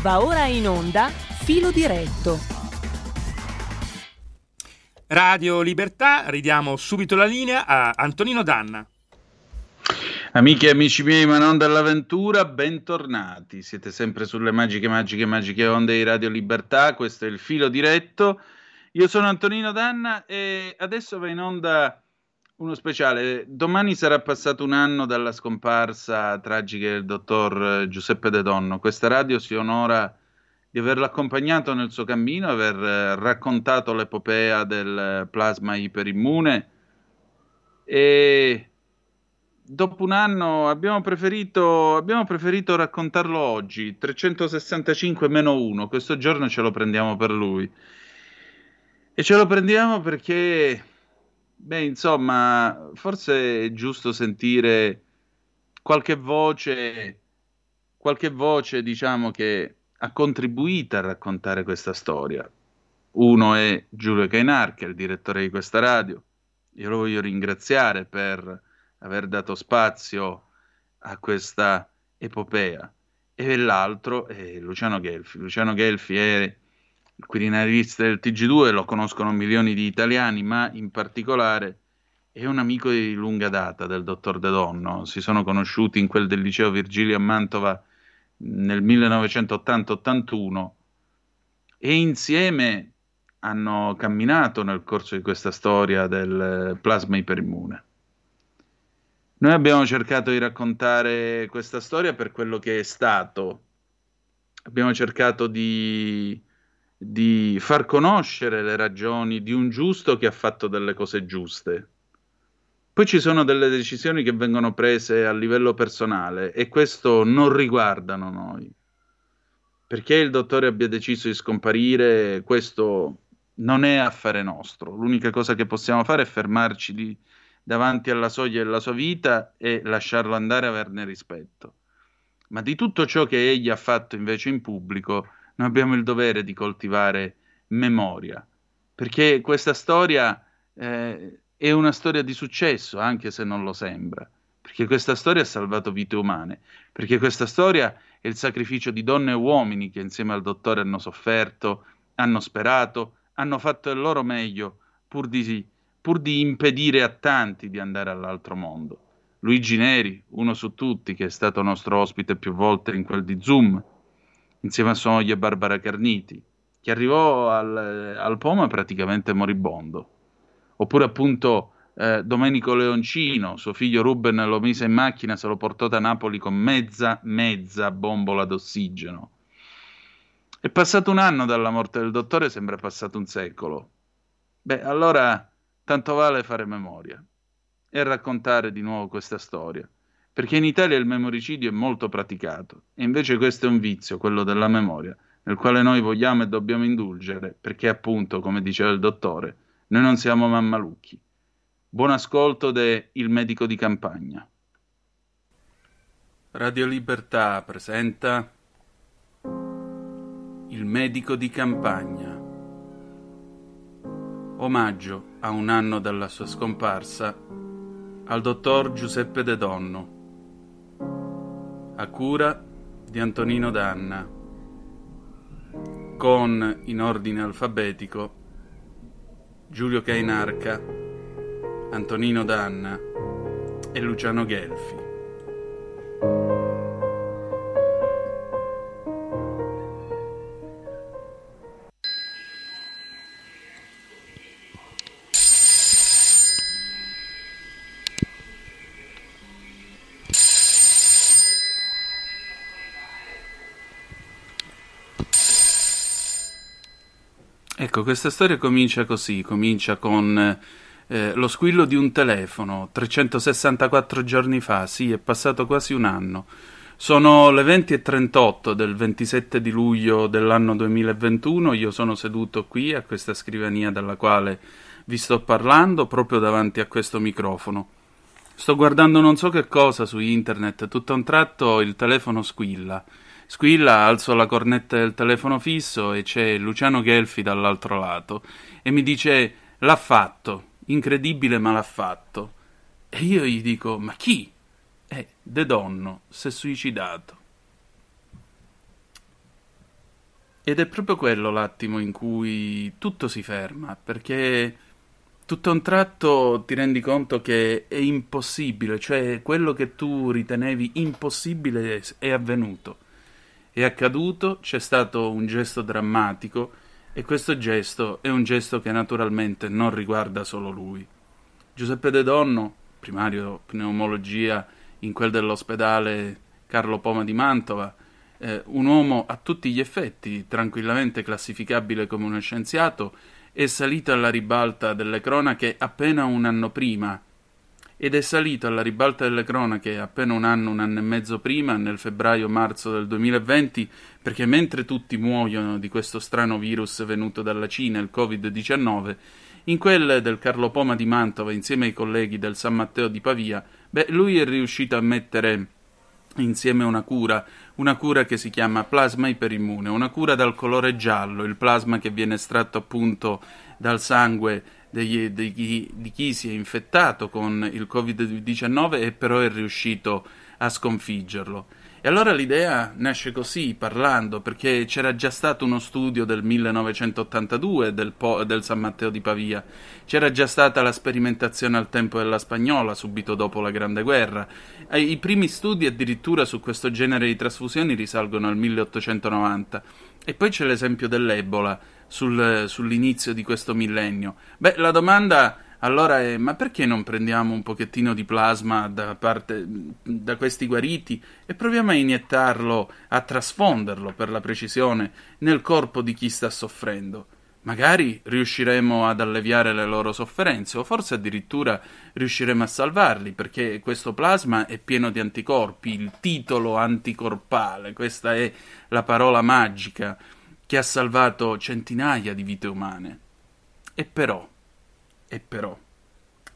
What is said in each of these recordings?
Va ora in onda Filo diretto. Radio Libertà, ridiamo subito la linea a Antonino Danna. Amiche e amici miei, ma non dall'avventura, bentornati. Siete sempre sulle magiche, magiche, magiche onde di Radio Libertà. Questo è il filo diretto. Io sono Antonino Danna e adesso va in onda uno speciale. Domani sarà passato un anno dalla scomparsa tragica del dottor eh, Giuseppe De Donno. Questa radio si onora di averlo accompagnato nel suo cammino, aver eh, raccontato l'epopea del plasma iperimmune e dopo un anno abbiamo preferito, abbiamo preferito raccontarlo oggi, 365-1, questo giorno ce lo prendiamo per lui. E ce lo prendiamo perché Beh, insomma, forse è giusto sentire qualche voce, qualche voce, diciamo, che ha contribuito a raccontare questa storia. Uno è Giulio Cainar, che è il direttore di questa radio. Io lo voglio ringraziare per aver dato spazio a questa epopea. E l'altro è Luciano Gelfi. Luciano Gelfi è il del TG2 lo conoscono milioni di italiani, ma in particolare è un amico di lunga data del dottor De Donno. Si sono conosciuti in quel del liceo Virgilio a Mantova nel 1980-81 e insieme hanno camminato nel corso di questa storia del plasma iperimmune. Noi abbiamo cercato di raccontare questa storia per quello che è stato. Abbiamo cercato di di far conoscere le ragioni di un giusto che ha fatto delle cose giuste. Poi ci sono delle decisioni che vengono prese a livello personale e questo non riguardano noi. Perché il dottore abbia deciso di scomparire, questo non è affare nostro. L'unica cosa che possiamo fare è fermarci di, davanti alla soglia della sua vita e lasciarlo andare averne rispetto. Ma di tutto ciò che egli ha fatto invece in pubblico, noi abbiamo il dovere di coltivare memoria, perché questa storia eh, è una storia di successo, anche se non lo sembra, perché questa storia ha salvato vite umane, perché questa storia è il sacrificio di donne e uomini che insieme al dottore hanno sofferto, hanno sperato, hanno fatto il loro meglio pur di, pur di impedire a tanti di andare all'altro mondo. Luigi Neri, uno su tutti, che è stato nostro ospite più volte in quel di Zoom, insieme a sua moglie Barbara Carniti, che arrivò al, al Poma praticamente moribondo. Oppure appunto eh, Domenico Leoncino, suo figlio Ruben lo mise in macchina, se lo portò da Napoli con mezza, mezza bombola d'ossigeno. È passato un anno dalla morte del dottore, sembra passato un secolo. Beh, allora tanto vale fare memoria e raccontare di nuovo questa storia perché in Italia il memoricidio è molto praticato e invece questo è un vizio, quello della memoria, nel quale noi vogliamo e dobbiamo indulgere, perché appunto, come diceva il dottore, noi non siamo mammalucchi. Buon ascolto de Il medico di campagna. Radio Libertà presenta Il medico di campagna. Omaggio a un anno dalla sua scomparsa al dottor Giuseppe De Donno a cura di Antonino Danna, con in ordine alfabetico Giulio Cainarca, Antonino Danna e Luciano Gelfi. Ecco, questa storia comincia così, comincia con eh, lo squillo di un telefono, 364 giorni fa, sì, è passato quasi un anno. Sono le 20.38 del 27 di luglio dell'anno 2021, io sono seduto qui a questa scrivania dalla quale vi sto parlando, proprio davanti a questo microfono. Sto guardando non so che cosa su internet, tutto a un tratto il telefono squilla. Squilla, alzo la cornetta del telefono fisso e c'è Luciano Gelfi dall'altro lato e mi dice l'ha fatto, incredibile ma l'ha fatto. E io gli dico ma chi? Eh, De Donno, si è suicidato. Ed è proprio quello l'attimo in cui tutto si ferma, perché tutto a un tratto ti rendi conto che è impossibile, cioè quello che tu ritenevi impossibile è avvenuto. È accaduto, c'è stato un gesto drammatico e questo gesto è un gesto che naturalmente non riguarda solo lui. Giuseppe De Donno, primario pneumologia in quel dell'ospedale Carlo Poma di Mantova, eh, un uomo a tutti gli effetti tranquillamente classificabile come uno scienziato, è salito alla ribalta delle cronache appena un anno prima ed è salito alla ribalta delle cronache appena un anno, un anno e mezzo prima, nel febbraio-marzo del 2020, perché mentre tutti muoiono di questo strano virus venuto dalla Cina, il Covid-19, in quelle del Carlo Poma di Mantova, insieme ai colleghi del San Matteo di Pavia, beh, lui è riuscito a mettere insieme una cura, una cura che si chiama plasma iperimmune, una cura dal colore giallo, il plasma che viene estratto appunto dal sangue degli, degli, di chi si è infettato con il Covid-19 e però è riuscito a sconfiggerlo. E allora l'idea nasce così, parlando, perché c'era già stato uno studio del 1982 del, po- del, San Matteo di Pavia, c'era già stata la sperimentazione al tempo della spagnola, subito dopo la Grande Guerra. I primi studi addirittura su questo genere di trasfusioni risalgono al 1890. E poi c'è l'esempio dell'Ebola sul, sull'inizio di questo millennio. Beh, la domanda allora è ma perché non prendiamo un pochettino di plasma da, parte, da questi guariti e proviamo a iniettarlo, a trasfonderlo per la precisione, nel corpo di chi sta soffrendo? Magari riusciremo ad alleviare le loro sofferenze o forse addirittura riusciremo a salvarli perché questo plasma è pieno di anticorpi, il titolo anticorpale, questa è la parola magica che ha salvato centinaia di vite umane. E però, e però,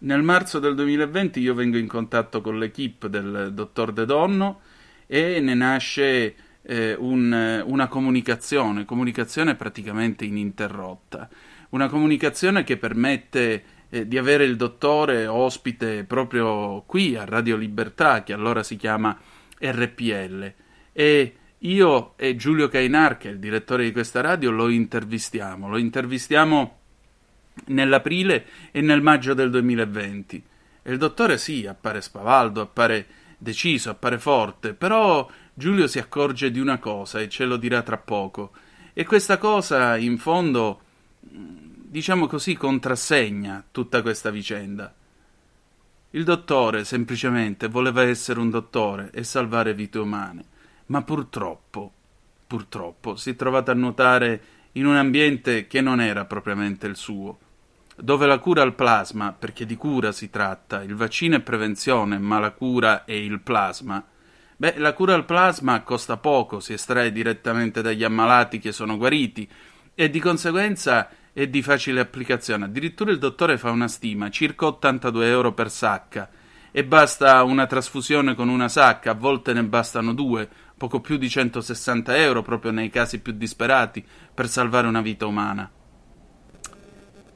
nel marzo del 2020 io vengo in contatto con l'equipe del dottor De Donno e ne nasce eh, un, una comunicazione, comunicazione praticamente ininterrotta, una comunicazione che permette eh, di avere il dottore ospite proprio qui a Radio Libertà, che allora si chiama RPL, e io e Giulio Cainar, che è il direttore di questa radio, lo intervistiamo. Lo intervistiamo nell'aprile e nel maggio del 2020. E il dottore sì, appare spavaldo, appare deciso, appare forte, però Giulio si accorge di una cosa e ce lo dirà tra poco. E questa cosa, in fondo, diciamo così, contrassegna tutta questa vicenda. Il dottore semplicemente voleva essere un dottore e salvare vite umane ma purtroppo, purtroppo, si è trovato a nuotare in un ambiente che non era propriamente il suo, dove la cura al plasma, perché di cura si tratta, il vaccino è prevenzione, ma la cura è il plasma. Beh, la cura al plasma costa poco, si estrae direttamente dagli ammalati che sono guariti e di conseguenza è di facile applicazione. Addirittura il dottore fa una stima, circa 82 euro per sacca, e basta una trasfusione con una sacca, a volte ne bastano due, poco più di 160 euro proprio nei casi più disperati per salvare una vita umana.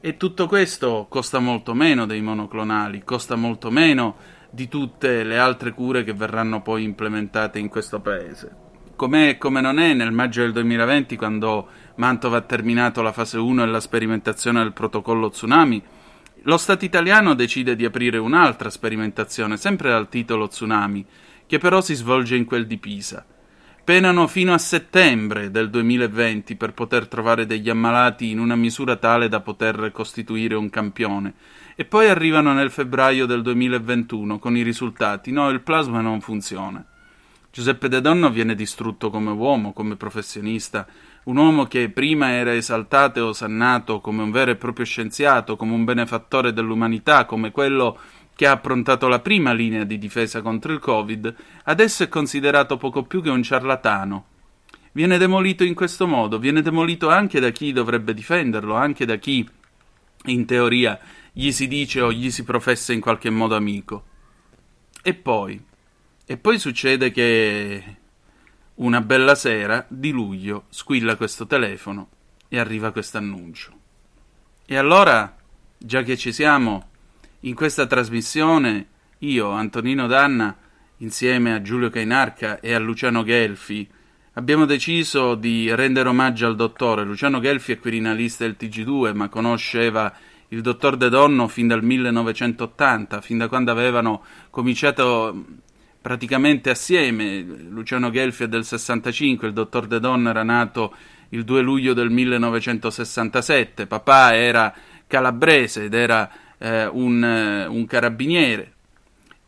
E tutto questo costa molto meno dei monoclonali, costa molto meno di tutte le altre cure che verranno poi implementate in questo paese. Com'è come non è nel maggio del 2020 quando Mantova ha terminato la fase 1 e la sperimentazione del protocollo tsunami, lo Stato italiano decide di aprire un'altra sperimentazione, sempre dal titolo Tsunami, che però si svolge in quel di Pisa penano fino a settembre del 2020 per poter trovare degli ammalati in una misura tale da poter costituire un campione. E poi arrivano nel febbraio del 2021 con i risultati: no, il plasma non funziona. Giuseppe De Donno viene distrutto come uomo, come professionista, un uomo che prima era esaltato e osannato come un vero e proprio scienziato, come un benefattore dell'umanità, come quello che ha approntato la prima linea di difesa contro il Covid, adesso è considerato poco più che un ciarlatano. Viene demolito in questo modo, viene demolito anche da chi dovrebbe difenderlo, anche da chi, in teoria, gli si dice o gli si professa in qualche modo amico. E poi, e poi succede che una bella sera di luglio squilla questo telefono e arriva questo annuncio. E allora, già che ci siamo, in questa trasmissione io, Antonino Danna, insieme a Giulio Cainarca e a Luciano Gelfi, abbiamo deciso di rendere omaggio al dottore. Luciano Gelfi è quirinalista del TG2, ma conosceva il dottor De Donno fin dal 1980, fin da quando avevano cominciato praticamente assieme. Luciano Gelfi è del 65, il dottor De Donno era nato il 2 luglio del 1967, papà era calabrese ed era eh, un, un carabiniere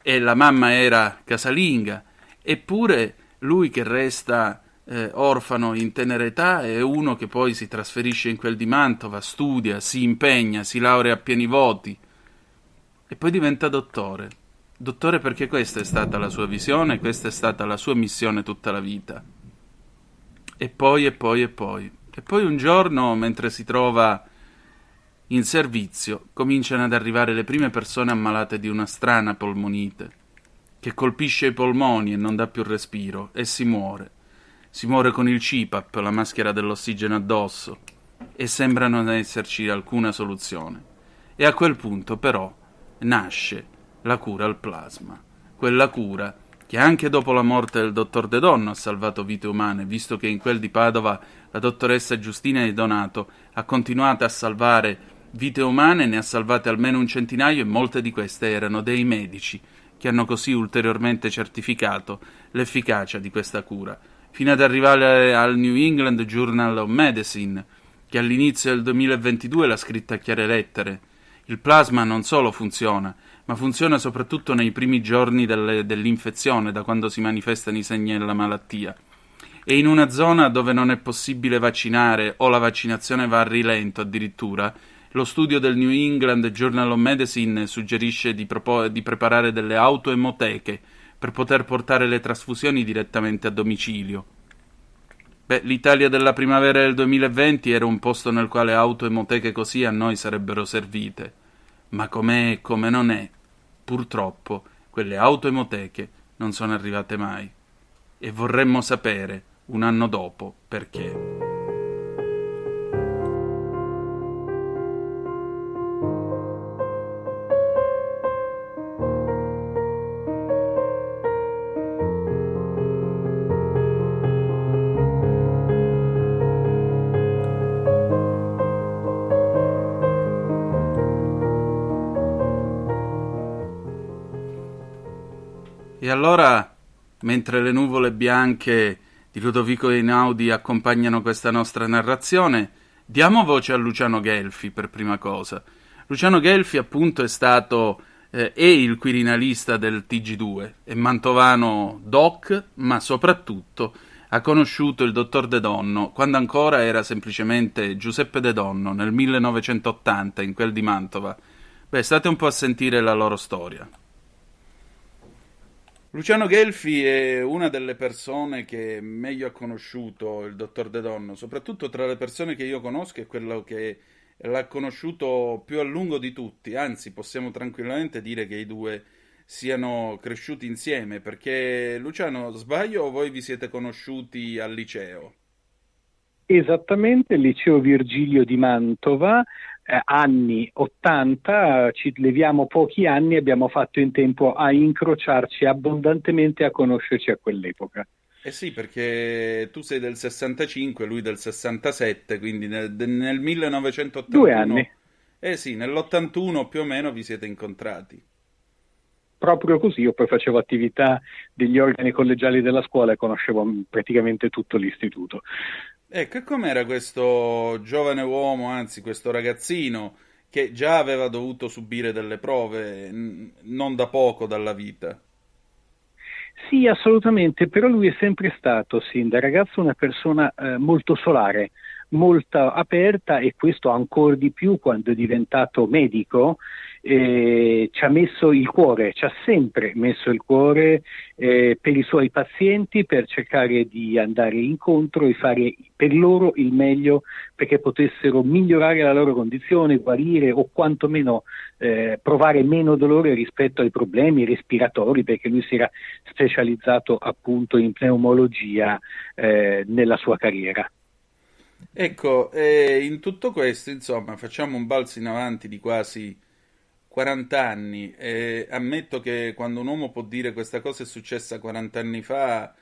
e la mamma era casalinga, eppure lui che resta eh, orfano in tenera età è uno che poi si trasferisce in quel di Mantova, studia, si impegna, si laurea a pieni voti e poi diventa dottore. Dottore perché questa è stata la sua visione, questa è stata la sua missione tutta la vita. E poi e poi e poi. E poi un giorno, mentre si trova in servizio, cominciano ad arrivare le prime persone ammalate di una strana polmonite, che colpisce i polmoni e non dà più respiro, e si muore. Si muore con il CPAP, la maschera dell'ossigeno addosso, e sembra non esserci alcuna soluzione. E a quel punto, però, nasce la cura al plasma. Quella cura che anche dopo la morte del dottor De Donno ha salvato vite umane, visto che in quel di Padova la dottoressa Giustina Di Donato ha continuato a salvare vite umane, ne ha salvate almeno un centinaio e molte di queste erano dei medici, che hanno così ulteriormente certificato l'efficacia di questa cura fino ad arrivare al New England Journal of Medicine, che all'inizio del 2022 l'ha scritta a chiare lettere. Il plasma non solo funziona, ma funziona soprattutto nei primi giorni delle, dell'infezione, da quando si manifestano i segni della malattia. E in una zona dove non è possibile vaccinare o la vaccinazione va a rilento addirittura, lo studio del New England Journal of Medicine suggerisce di, propo- di preparare delle autoemoteche per poter portare le trasfusioni direttamente a domicilio. Beh, l'Italia della primavera del 2020 era un posto nel quale auto e moteche così a noi sarebbero servite. Ma com'è e come non è, purtroppo, quelle auto e moteche non sono arrivate mai. E vorremmo sapere, un anno dopo, perché. E allora, mentre le nuvole bianche di Ludovico Einaudi accompagnano questa nostra narrazione, diamo voce a Luciano Gelfi per prima cosa. Luciano Gelfi, appunto, è stato eh, il quirinalista del TG2, è mantovano doc, ma soprattutto ha conosciuto il dottor De Donno quando ancora era semplicemente Giuseppe De Donno nel 1980 in quel di Mantova. Beh, state un po' a sentire la loro storia. Luciano Gelfi è una delle persone che meglio ha conosciuto il dottor De Donno, soprattutto tra le persone che io conosco è quello che l'ha conosciuto più a lungo di tutti, anzi possiamo tranquillamente dire che i due siano cresciuti insieme, perché Luciano, sbaglio o voi vi siete conosciuti al liceo? Esattamente, il liceo Virgilio di Mantova, eh, anni 80, ci leviamo pochi anni, abbiamo fatto in tempo a incrociarci abbondantemente e a conoscerci a quell'epoca. Eh sì, perché tu sei del 65, lui del 67, quindi nel, nel 1981. Due anni. Eh sì, nell'81 più o meno vi siete incontrati. Proprio così, io poi facevo attività degli organi collegiali della scuola e conoscevo praticamente tutto l'istituto. Ecco, e com'era questo giovane uomo, anzi questo ragazzino, che già aveva dovuto subire delle prove non da poco dalla vita? Sì, assolutamente, però lui è sempre stato, sin da ragazzo, una persona eh, molto solare, molto aperta e questo ancora di più quando è diventato medico eh, ci ha messo il cuore, ci ha sempre messo il cuore eh, per i suoi pazienti per cercare di andare incontro e fare per loro il meglio perché potessero migliorare la loro condizione, guarire o quantomeno eh, provare meno dolore rispetto ai problemi respiratori perché lui si era specializzato appunto in pneumologia eh, nella sua carriera. Ecco, eh, in tutto questo, insomma, facciamo un balzo in avanti di quasi 40 anni e ammetto che quando un uomo può dire questa cosa è successa 40 anni fa,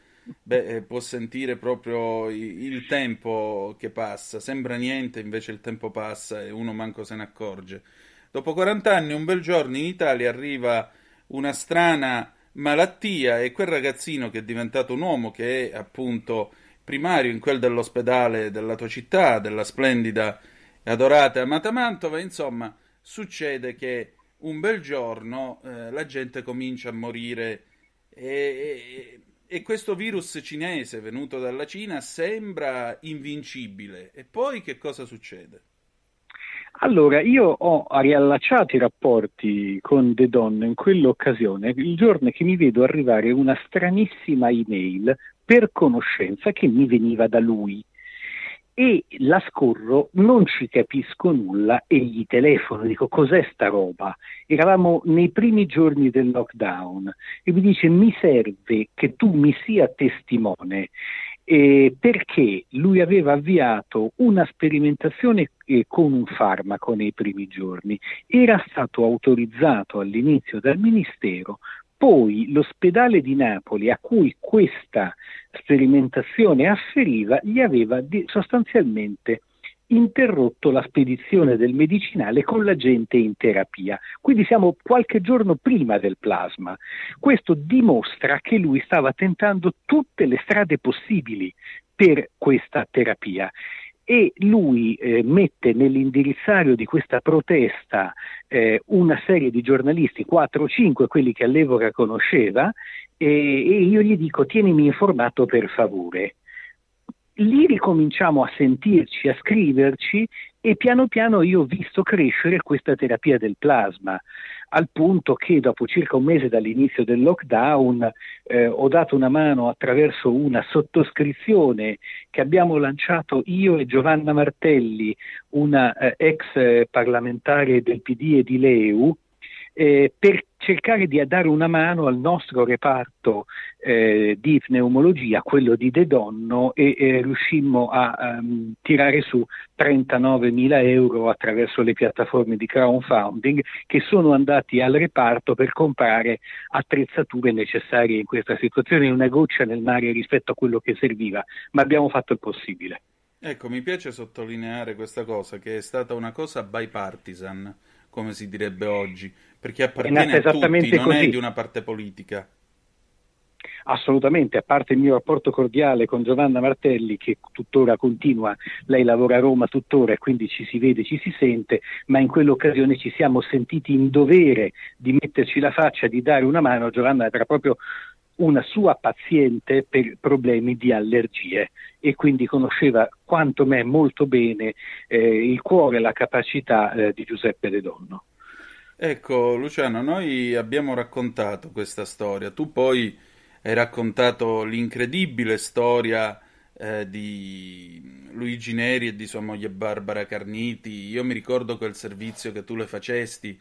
beh, eh, può sentire proprio il tempo che passa. Sembra niente, invece il tempo passa e uno manco se ne accorge. Dopo 40 anni, un bel giorno in Italia arriva una strana malattia e quel ragazzino che è diventato un uomo, che è appunto primario in quel dell'ospedale della tua città, della splendida e adorata amata Mantova, insomma, succede che un bel giorno eh, la gente comincia a morire e, e, e, questo virus cinese venuto dalla Cina sembra invincibile. E poi che cosa succede? Allora, io ho riallacciato i rapporti con The Don in quell'occasione, il giorno che mi vedo arrivare una stranissima email per conoscenza che mi veniva da lui e la scorro, non ci capisco nulla e gli telefono, dico cos'è sta roba? Eravamo nei primi giorni del lockdown e mi dice mi serve che tu mi sia testimone eh, perché lui aveva avviato una sperimentazione eh, con un farmaco nei primi giorni, era stato autorizzato all'inizio dal Ministero, poi l'ospedale di Napoli a cui questa sperimentazione afferiva gli aveva di, sostanzialmente interrotto la spedizione del medicinale con la gente in terapia. Quindi siamo qualche giorno prima del plasma. Questo dimostra che lui stava tentando tutte le strade possibili per questa terapia e lui eh, mette nell'indirizzario di questa protesta eh, una serie di giornalisti, 4 o 5, quelli che all'epoca conosceva, e, e io gli dico tienimi informato per favore lì ricominciamo a sentirci, a scriverci e piano piano io ho visto crescere questa terapia del plasma, al punto che dopo circa un mese dall'inizio del lockdown eh, ho dato una mano attraverso una sottoscrizione che abbiamo lanciato io e Giovanna Martelli, una eh, ex parlamentare del PD e di Leu, eh, per cercare di dare una mano al nostro reparto eh, di pneumologia, quello di De Donno, e eh, riuscimmo a um, tirare su 39 mila euro attraverso le piattaforme di crowdfunding che sono andati al reparto per comprare attrezzature necessarie in questa situazione, una goccia nel mare rispetto a quello che serviva, ma abbiamo fatto il possibile. Ecco, mi piace sottolineare questa cosa, che è stata una cosa bipartisan come si direbbe oggi, perché appartiene a tutti, non così. è di una parte politica. Assolutamente, a parte il mio rapporto cordiale con Giovanna Martelli, che tuttora continua, lei lavora a Roma tuttora e quindi ci si vede, ci si sente, ma in quell'occasione ci siamo sentiti in dovere di metterci la faccia, di dare una mano. Giovanna era proprio una sua paziente per problemi di allergie e quindi conosceva quanto me molto bene eh, il cuore e la capacità eh, di Giuseppe De Donno. Ecco, Luciano, noi abbiamo raccontato questa storia, tu poi hai raccontato l'incredibile storia eh, di Luigi Neri e di sua moglie Barbara Carniti. Io mi ricordo quel servizio che tu le facesti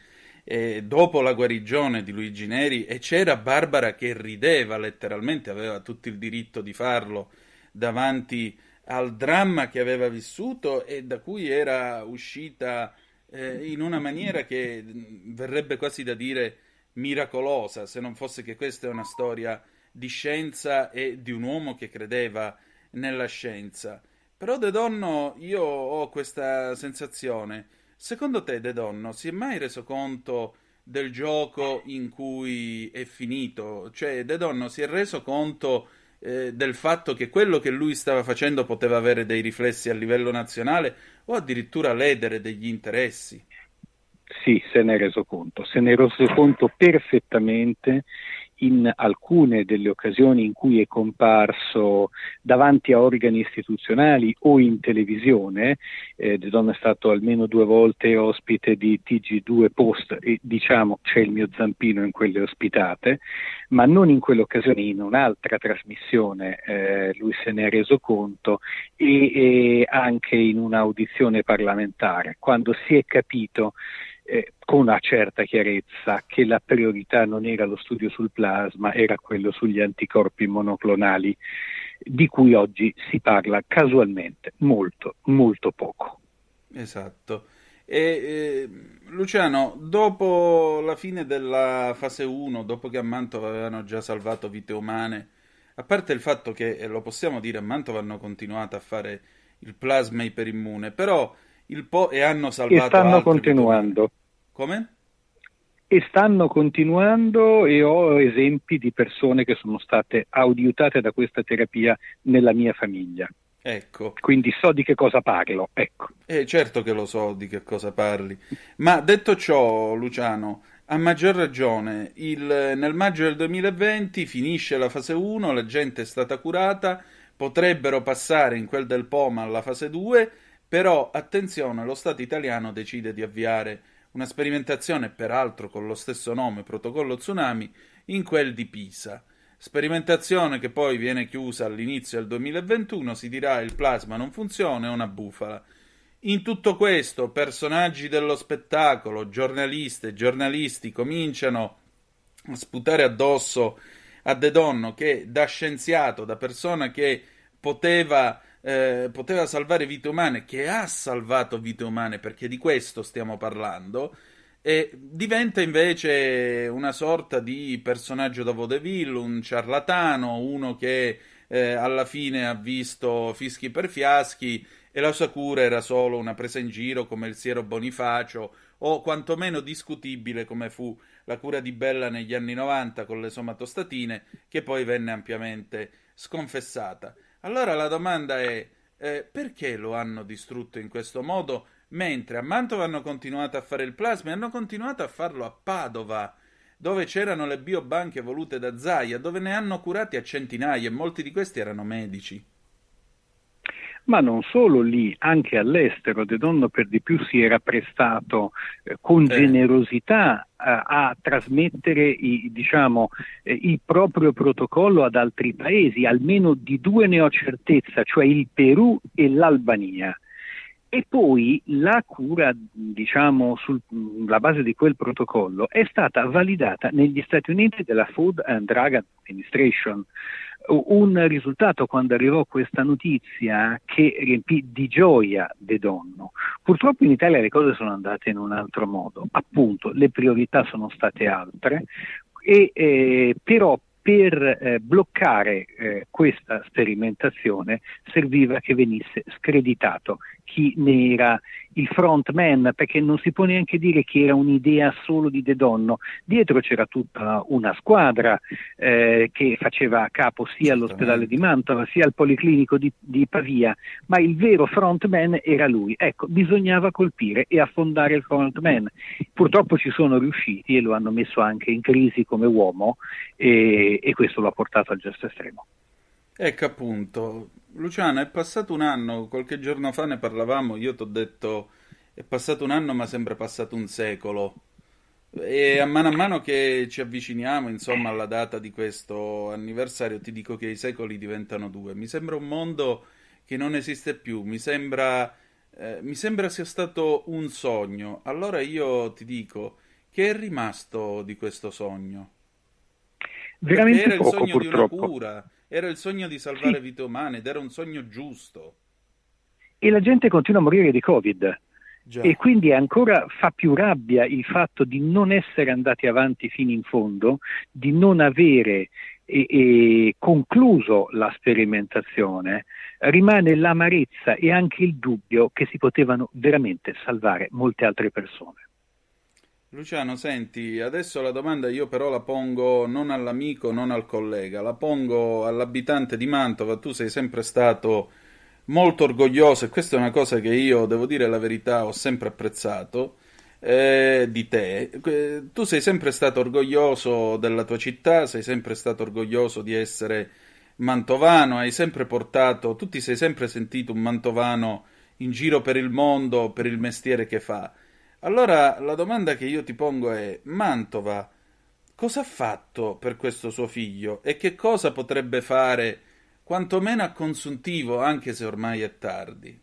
eh, dopo la guarigione di Luigi Neri e c'era Barbara che rideva letteralmente, aveva tutto il diritto di farlo davanti al dramma che aveva vissuto e da cui era uscita eh, in una maniera che verrebbe quasi da dire miracolosa, se non fosse che questa è una storia di scienza e di un uomo che credeva nella scienza. Però De Donno io ho questa sensazione Secondo te, De Donno, si è mai reso conto del gioco in cui è finito? Cioè, De Donno si è reso conto eh, del fatto che quello che lui stava facendo poteva avere dei riflessi a livello nazionale o addirittura ledere degli interessi? Sì, se ne è reso conto, se ne è reso conto perfettamente in alcune delle occasioni in cui è comparso davanti a organi istituzionali o in televisione, eh, De Donna è stato almeno due volte ospite di TG2 Post e diciamo c'è il mio zampino in quelle ospitate, ma non in quell'occasione, in un'altra trasmissione eh, lui se ne è reso conto e, e anche in un'audizione parlamentare, quando si è capito eh, con una certa chiarezza che la priorità non era lo studio sul plasma, era quello sugli anticorpi monoclonali, di cui oggi si parla casualmente molto, molto poco. Esatto. E, eh, Luciano, dopo la fine della fase 1, dopo che a Mantova avevano già salvato vite umane, a parte il fatto che, e lo possiamo dire, a Mantova hanno continuato a fare il plasma iperimmune, però po' e hanno salvato... E stanno continuando. Come? E stanno continuando e ho esempi di persone che sono state aiutate da questa terapia nella mia famiglia. Ecco. Quindi so di che cosa parlo, ecco. Eh, certo che lo so di che cosa parli. Ma detto ciò, Luciano, a maggior ragione, il, nel maggio del 2020 finisce la fase 1, la gente è stata curata, potrebbero passare in quel del Poma alla fase 2, però attenzione, lo Stato italiano decide di avviare una sperimentazione, peraltro con lo stesso nome, protocollo tsunami, in quel di Pisa. Sperimentazione che poi viene chiusa all'inizio del 2021, si dirà il plasma non funziona, è una bufala. In tutto questo, personaggi dello spettacolo, giornaliste, giornalisti cominciano a sputare addosso a De Donno che da scienziato, da persona che poteva, eh, poteva salvare vite umane, che ha salvato vite umane, perché di questo stiamo parlando, e diventa invece una sorta di personaggio da vaudeville, un ciarlatano, uno che eh, alla fine ha visto fischi per fiaschi e la sua cura era solo una presa in giro come il siero Bonifacio o quantomeno discutibile come fu la cura di Bella negli anni 90 con le somatostatine che poi venne ampiamente sconfessata. Allora la domanda è eh, perché lo hanno distrutto in questo modo mentre a Mantova hanno continuato a fare il plasma e hanno continuato a farlo a Padova dove c'erano le biobanche volute da Zaia, dove ne hanno curati a centinaia e molti di questi erano medici. Ma non solo lì, anche all'estero, De Donno per di più si era prestato eh, con eh. generosità eh, a trasmettere i, diciamo, eh, il proprio protocollo ad altri paesi, almeno di due ne ho certezza, cioè il Perù e l'Albania. E poi la cura, diciamo, sulla base di quel protocollo è stata validata negli Stati Uniti dalla Food and Drug Administration un risultato quando arrivò questa notizia che riempì di gioia De Donno. Purtroppo in Italia le cose sono andate in un altro modo, appunto le priorità sono state altre, e, eh, però per eh, bloccare eh, questa sperimentazione serviva che venisse screditato chi ne era il frontman, perché non si può neanche dire che era un'idea solo di De Donno. Dietro c'era tutta una squadra eh, che faceva capo sia all'ospedale di Mantova sia al Policlinico di, di, Pavia, ma il vero frontman era lui. Ecco, bisognava colpire e affondare il frontman. Purtroppo ci sono riusciti e lo hanno messo anche in crisi come uomo e, e questo lo ha portato al gesto estremo. Ecco appunto, Luciano, è passato un anno, qualche giorno fa ne parlavamo, io ti ho detto è passato un anno ma sembra passato un secolo. E a mano a mano che ci avviciniamo, insomma, alla data di questo anniversario, ti dico che i secoli diventano due. Mi sembra un mondo che non esiste più, mi sembra, eh, mi sembra sia stato un sogno. Allora io ti dico, che è rimasto di questo sogno? Veramente Perché era poco, il sogno purtroppo. di una cura era il sogno di salvare sì. vite umane ed era un sogno giusto. E la gente continua a morire di Covid. Già. E quindi ancora fa più rabbia il fatto di non essere andati avanti fino in fondo, di non avere e, e concluso la sperimentazione, rimane l'amarezza e anche il dubbio che si potevano veramente salvare molte altre persone. Luciano, senti, adesso la domanda io però la pongo non all'amico, non al collega, la pongo all'abitante di Mantova. Tu sei sempre stato molto orgoglioso e questa è una cosa che io, devo dire la verità, ho sempre apprezzato eh, di te. Tu sei sempre stato orgoglioso della tua città, sei sempre stato orgoglioso di essere mantovano, hai sempre portato, tu ti sei sempre sentito un mantovano in giro per il mondo per il mestiere che fa. Allora la domanda che io ti pongo è: Mantova cosa ha fatto per questo suo figlio e che cosa potrebbe fare, quantomeno a consuntivo, anche se ormai è tardi?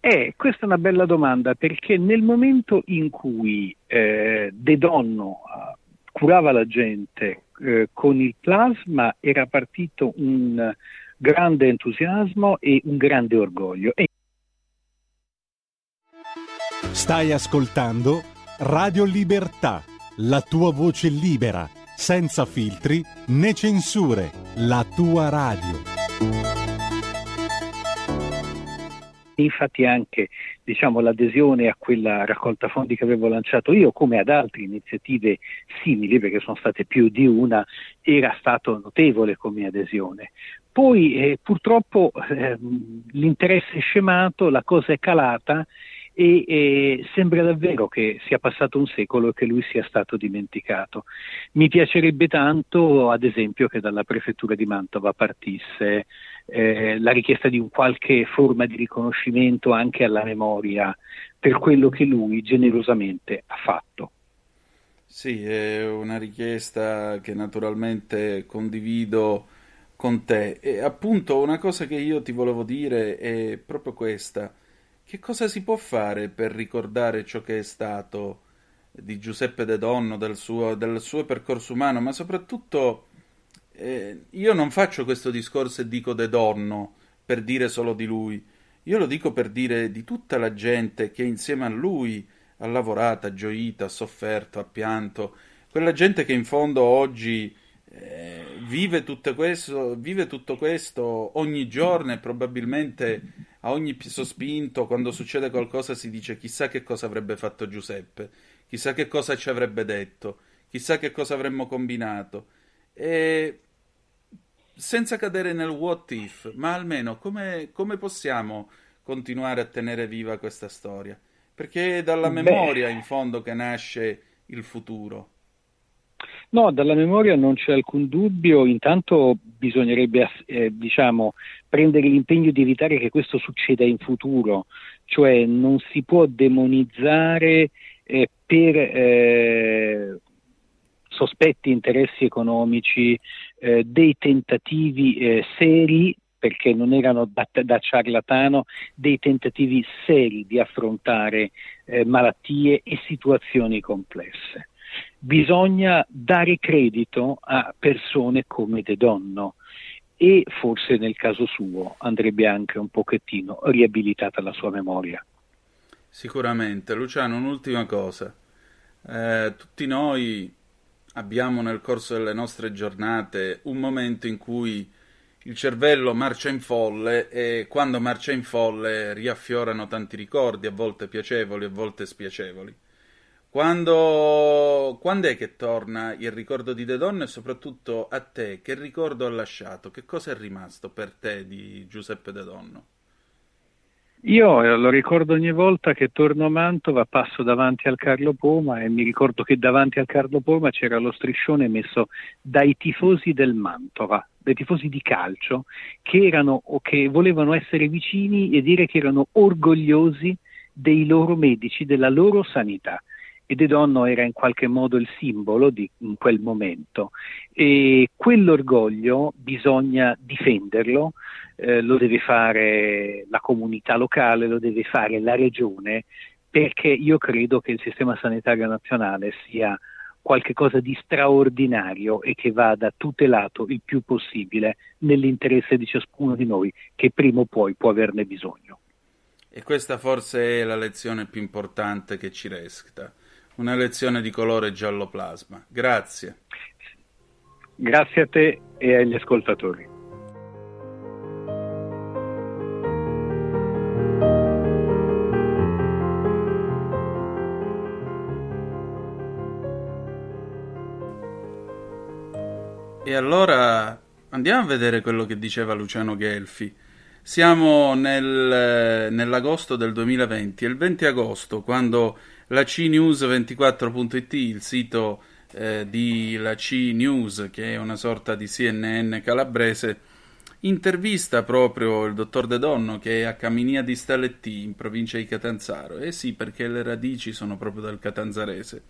Eh, questa è una bella domanda perché nel momento in cui eh, De Donno uh, curava la gente eh, con il plasma era partito un grande entusiasmo e un grande orgoglio. E Stai ascoltando Radio Libertà, la tua voce libera, senza filtri né censure, la tua radio. Infatti anche diciamo, l'adesione a quella raccolta fondi che avevo lanciato io, come ad altre iniziative simili, perché sono state più di una, era stato notevole come adesione. Poi eh, purtroppo eh, l'interesse è scemato, la cosa è calata e, e, sembra davvero che sia passato un secolo e che lui sia stato dimenticato. Mi piacerebbe tanto, ad esempio, che dalla prefettura di Mantova partisse eh, la richiesta di un qualche forma di riconoscimento anche alla memoria per quello che lui generosamente ha fatto. Sì, è una richiesta che naturalmente condivido con te. E appunto una cosa che io ti volevo dire è proprio questa. Che cosa si può fare per ricordare ciò che è stato di Giuseppe De Donno, del suo, del suo percorso umano, ma soprattutto eh, io non faccio questo discorso e dico De Donno per dire solo di lui, io lo dico per dire di tutta la gente che insieme a lui ha lavorato, ha gioito, ha sofferto, ha pianto, quella gente che in fondo oggi eh, vive, questo, vive tutto questo ogni giorno e probabilmente a ogni sospinto, quando succede qualcosa, si dice chissà che cosa avrebbe fatto Giuseppe, chissà che cosa ci avrebbe detto, chissà che cosa avremmo combinato. E senza cadere nel what if, ma almeno come, come possiamo continuare a tenere viva questa storia? Perché è dalla memoria, Beh. in fondo, che nasce il futuro. No, dalla memoria non c'è alcun dubbio, intanto bisognerebbe eh, diciamo, prendere l'impegno di evitare che questo succeda in futuro, cioè non si può demonizzare eh, per eh, sospetti interessi economici eh, dei tentativi eh, seri perché non erano da, da, ciarlatano, dei tentativi seri di affrontare eh, malattie e situazioni complesse bisogna dare credito a persone come De Donno e forse nel caso suo andrebbe anche un pochettino riabilitata la sua memoria. Sicuramente. Luciano, un'ultima cosa. Eh, tutti noi abbiamo nel corso delle nostre giornate un momento in cui il cervello marcia in folle e quando marcia in folle riaffiorano tanti ricordi, a volte piacevoli, a volte spiacevoli. Quando, quando è che torna il ricordo di De Donne e soprattutto a te? Che ricordo ha lasciato? Che cosa è rimasto per te di Giuseppe De Donno? Io eh, lo ricordo ogni volta che torno a Mantova, passo davanti al Carlo Poma e mi ricordo che davanti al Carlo Poma c'era lo striscione messo dai tifosi del Mantova, dai tifosi di calcio, che erano che volevano essere vicini e dire che erano orgogliosi dei loro medici, della loro sanità e De Donno era in qualche modo il simbolo di quel momento e quell'orgoglio bisogna difenderlo, eh, lo deve fare la comunità locale, lo deve fare la regione perché io credo che il sistema sanitario nazionale sia qualcosa di straordinario e che vada tutelato il più possibile nell'interesse di ciascuno di noi che prima o poi può averne bisogno. E questa forse è la lezione più importante che ci resta una lezione di colore giallo plasma. Grazie. Grazie a te e agli ascoltatori. E allora andiamo a vedere quello che diceva Luciano Gelfi. Siamo nel, nell'agosto del 2020 e il 20 agosto, quando la CNews24.it, il sito eh, di la C News, che è una sorta di CNN calabrese, intervista proprio il dottor De Donno che è a Caminia di Staletti in provincia di Catanzaro. Eh sì, perché le radici sono proprio dal catanzarese.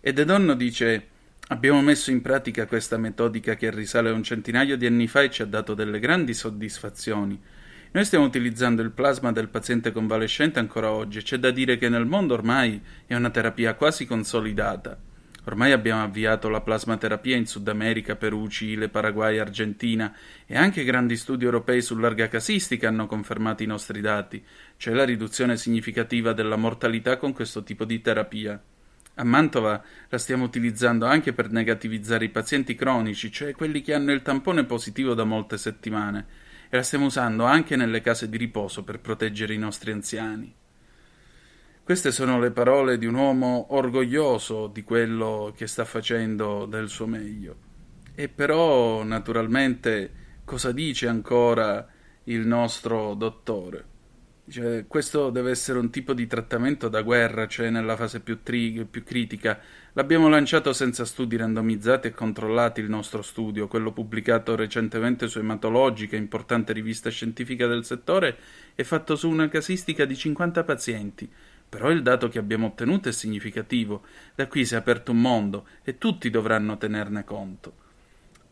E De Donno dice: Abbiamo messo in pratica questa metodica che risale a un centinaio di anni fa e ci ha dato delle grandi soddisfazioni. Noi stiamo utilizzando il plasma del paziente convalescente ancora oggi e c'è da dire che nel mondo ormai è una terapia quasi consolidata. Ormai abbiamo avviato la plasmaterapia in Sud America, Perù, Cile, Paraguay, Argentina e anche grandi studi europei su larga casistica hanno confermato i nostri dati, cioè la riduzione significativa della mortalità con questo tipo di terapia. A Mantova la stiamo utilizzando anche per negativizzare i pazienti cronici, cioè quelli che hanno il tampone positivo da molte settimane, e la stiamo usando anche nelle case di riposo per proteggere i nostri anziani. Queste sono le parole di un uomo orgoglioso di quello che sta facendo del suo meglio. E però, naturalmente, cosa dice ancora il nostro dottore? Cioè, questo deve essere un tipo di trattamento da guerra, cioè nella fase più, tri- più critica. L'abbiamo lanciato senza studi randomizzati e controllati il nostro studio, quello pubblicato recentemente su Ematologica, importante rivista scientifica del settore, è fatto su una casistica di 50 pazienti. Però il dato che abbiamo ottenuto è significativo. Da qui si è aperto un mondo e tutti dovranno tenerne conto.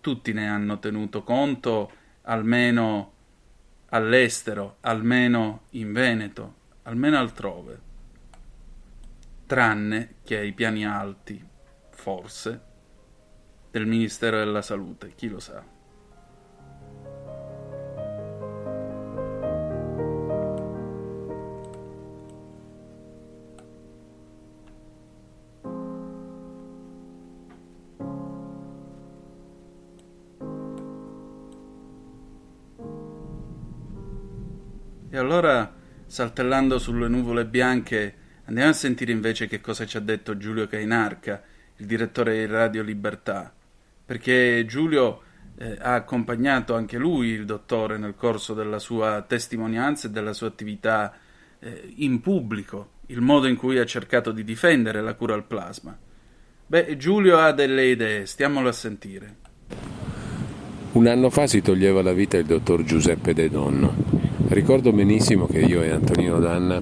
Tutti ne hanno tenuto conto, almeno all'estero, almeno in Veneto, almeno altrove, tranne che ai piani alti, forse, del Ministero della Salute, chi lo sa. Saltellando sulle nuvole bianche, andiamo a sentire invece che cosa ci ha detto Giulio Cainarca, il direttore di Radio Libertà, perché Giulio eh, ha accompagnato anche lui il dottore nel corso della sua testimonianza e della sua attività eh, in pubblico, il modo in cui ha cercato di difendere la cura al plasma. Beh, Giulio ha delle idee, stiamolo a sentire. Un anno fa si toglieva la vita il dottor Giuseppe De Donno Ricordo benissimo che io e Antonino Danna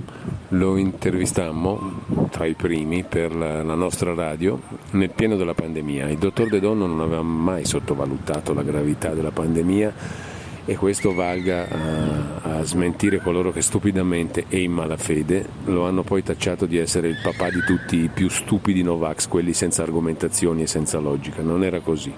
lo intervistammo tra i primi per la, nostra radio nel pieno della pandemia. Il dottor De Donno non aveva mai sottovalutato la gravità della pandemia e questo valga a, a, smentire coloro che stupidamente e in malafede lo hanno poi tacciato di essere il papà di tutti i più stupidi Novax, quelli senza argomentazioni e senza logica. Non era così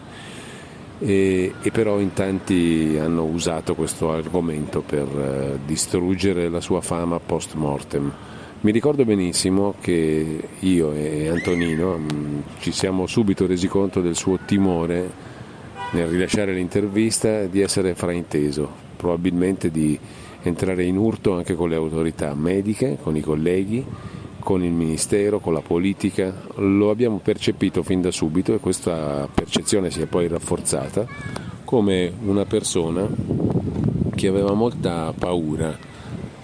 e, e, però in tanti hanno usato questo argomento per eh, distruggere la sua fama post mortem. Mi ricordo benissimo che io e Antonino mh, mm, ci siamo subito resi conto del suo timore nel rilasciare l'intervista di essere frainteso, probabilmente di entrare in urto anche con le autorità mediche, con i colleghi con il Ministero, con la politica, lo abbiamo percepito fin da subito e questa percezione si è poi rafforzata come una persona che aveva molta paura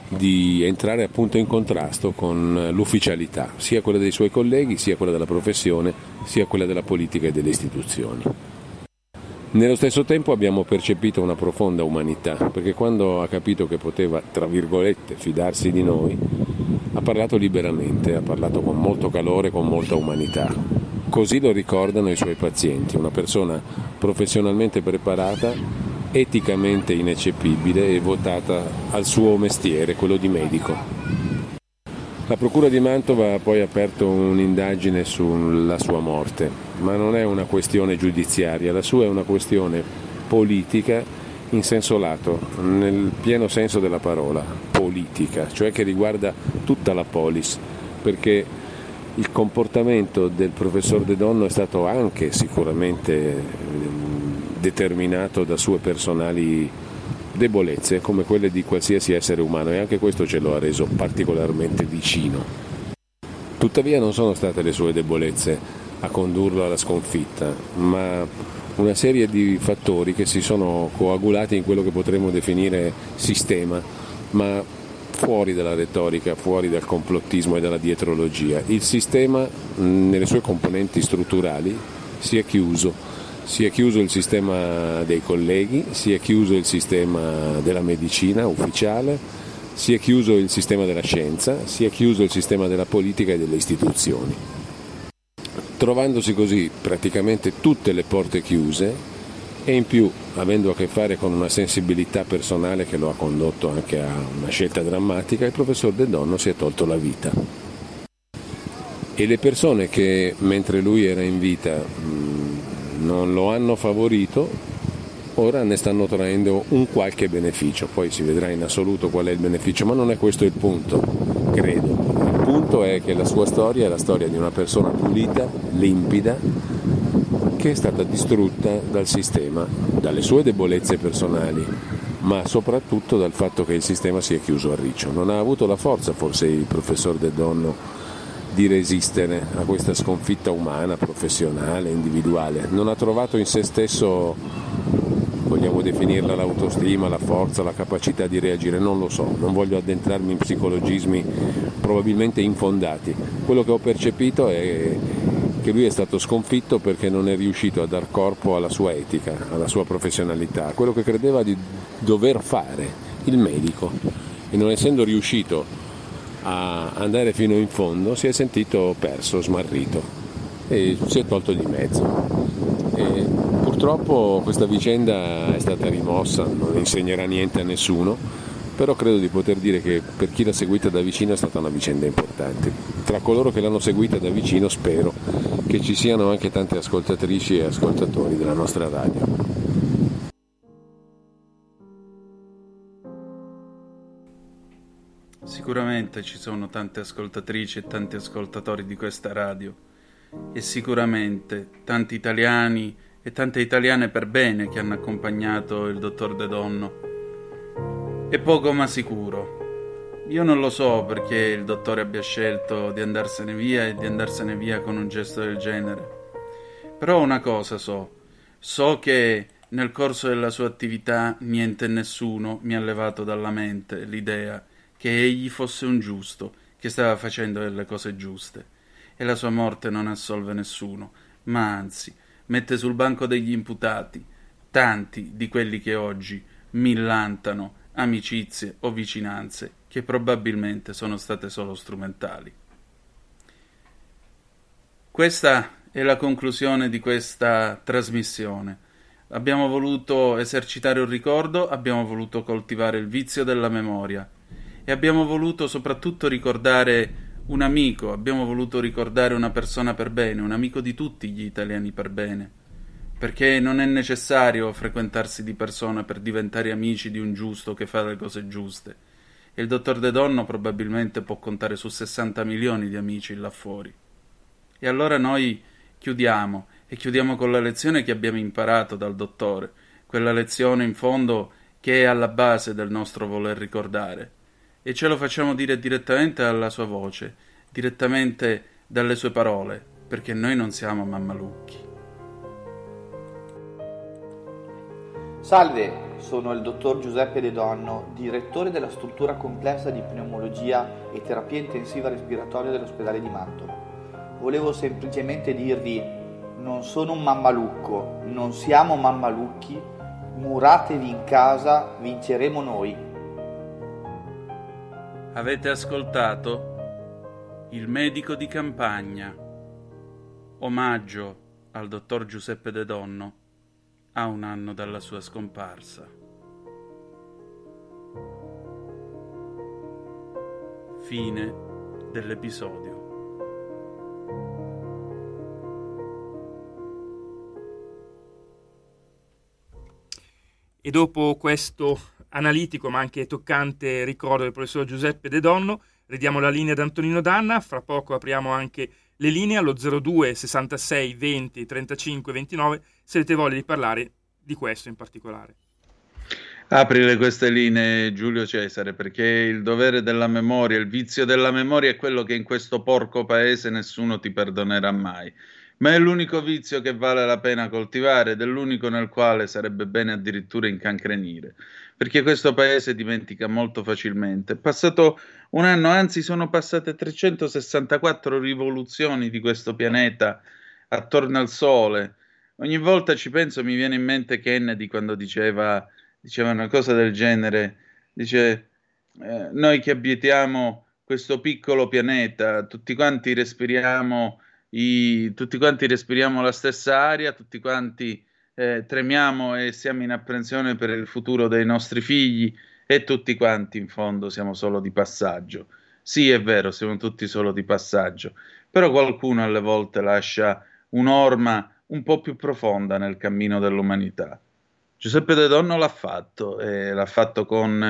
di entrare appunto in contrasto con l'ufficialità, sia quella dei suoi colleghi, sia quella della professione, sia quella della politica e delle istituzioni. Nello stesso tempo abbiamo percepito una profonda umanità, perché quando ha capito che poteva, tra virgolette, fidarsi di noi, ha parlato liberamente, ha parlato con molto calore, con molta umanità. Così lo ricordano i suoi pazienti, una persona professionalmente preparata, eticamente ineccepibile e votata al suo mestiere, quello di medico. La Procura di Mantova ha poi aperto un'indagine sulla sua morte, ma non è una questione giudiziaria, la sua è una questione politica in senso lato, nel pieno senso della parola, politica, cioè che riguarda tutta la polis, perché il comportamento del professor De Donno è stato anche sicuramente ehm, determinato da sue personali debolezze come quelle di qualsiasi essere umano e anche questo ce lo ha reso particolarmente vicino. Tuttavia non sono state le sue debolezze a condurlo alla sconfitta, ma una serie di fattori che si sono coagulati in quello che potremmo definire sistema, ma fuori dalla retorica, fuori dal complottismo e dalla dietrologia. Il sistema nelle sue componenti strutturali si è chiuso, si è chiuso il sistema dei colleghi, si è chiuso il sistema della medicina ufficiale, si è chiuso il sistema della scienza, si è chiuso il sistema della politica e delle istituzioni trovandosi così praticamente tutte le porte chiuse e in più avendo a che fare con una sensibilità personale che lo ha condotto anche a una scelta drammatica, il professor Del Donno si è tolto la vita. E le persone che mentre lui era in vita mh, non lo hanno favorito, ora ne stanno traendo un qualche beneficio, poi si vedrà in assoluto qual è il beneficio, ma non è questo il punto, credo punto è che la sua storia è la storia di una persona pulita, limpida, che è stata distrutta dal sistema, dalle sue debolezze personali, ma soprattutto dal fatto che il sistema si è chiuso a riccio. Non ha avuto la forza forse il professor De Donno di resistere a questa sconfitta umana, professionale, individuale. Non ha trovato in se stesso, vogliamo definirla l'autostima, la forza, la capacità di reagire, non lo so, non voglio addentrarmi in psicologismi probabilmente infondati. Quello che ho percepito è che lui è stato sconfitto perché non è riuscito a dar corpo alla sua etica, alla sua professionalità, a quello che credeva di dover fare il medico e non essendo riuscito a andare fino in fondo si è sentito perso, smarrito e si è tolto di mezzo. E purtroppo questa vicenda è stata rimossa, non insegnerà niente a nessuno, però credo di poter dire che per chi l'ha seguita da vicino è stata una vicenda importante. Tra coloro che l'hanno seguita da vicino spero che ci siano anche tante ascoltatrici e ascoltatori della nostra radio. Sicuramente ci sono tante ascoltatrici e tanti ascoltatori di questa radio e sicuramente tanti italiani e tante italiane per bene che hanno accompagnato il dottor De Donno. È poco ma sicuro. Io non lo so perché il dottore abbia scelto di andarsene via e di andarsene via con un gesto del genere. Però una cosa so, so che nel corso della sua attività niente e nessuno mi ha levato dalla mente l'idea che egli fosse un giusto, che stava facendo delle cose giuste. E la sua morte non assolve nessuno, ma anzi mette sul banco degli imputati tanti di quelli che oggi millantano amicizie o vicinanze che probabilmente sono state solo strumentali. Questa è la conclusione di questa trasmissione. Abbiamo voluto esercitare un ricordo, abbiamo voluto coltivare il vizio della memoria e abbiamo voluto soprattutto ricordare un amico, abbiamo voluto ricordare una persona per bene, un amico di tutti gli italiani per bene, perché non è necessario frequentarsi di persona per diventare amici di un giusto che fa le cose giuste. E il dottor De Donno probabilmente può contare su 60 milioni di amici là fuori. E allora noi chiudiamo, e chiudiamo con la lezione che abbiamo imparato dal dottore, quella lezione in fondo che è alla base del nostro voler ricordare e ce lo facciamo dire direttamente dalla sua voce, direttamente dalle sue parole, perché noi non siamo mammalucchi. Salve, sono il dottor Giuseppe De Donno, direttore della struttura complessa di pneumologia e terapia intensiva respiratoria dell'ospedale di Mantova. Volevo semplicemente dirvi, non sono un mammalucco, non siamo mammalucchi, muratevi in casa, vinceremo noi. Avete ascoltato Il medico di campagna, omaggio al dottor Giuseppe De Donno a un anno dalla sua scomparsa. Fine dell'episodio. E dopo questo analitico ma anche toccante ricordo del professor Giuseppe De Donno. Ridiamo la linea ad Antonino Danna, fra poco apriamo anche le linee allo 02 66 20 35 29 se avete voglia di parlare di questo in particolare. Aprire queste linee Giulio Cesare perché il dovere della memoria, il vizio della memoria è quello che in questo porco paese nessuno ti perdonerà mai ma è l'unico vizio che vale la pena coltivare ed è l'unico nel quale sarebbe bene addirittura incancrenire perché questo paese dimentica molto facilmente. È passato un anno, anzi sono passate 364 rivoluzioni di questo pianeta attorno al Sole. Ogni volta ci penso, mi viene in mente Kennedy quando diceva, diceva una cosa del genere, dice eh, noi che abitiamo questo piccolo pianeta, tutti quanti respiriamo, i, tutti quanti respiriamo la stessa aria, tutti quanti eh, tremiamo e siamo in apprensione per il futuro dei nostri figli e tutti quanti in fondo siamo solo di passaggio. Sì, è vero, siamo tutti solo di passaggio, però qualcuno alle volte lascia un'orma un po' più profonda nel cammino dell'umanità. Giuseppe De Donno l'ha fatto, e l'ha fatto con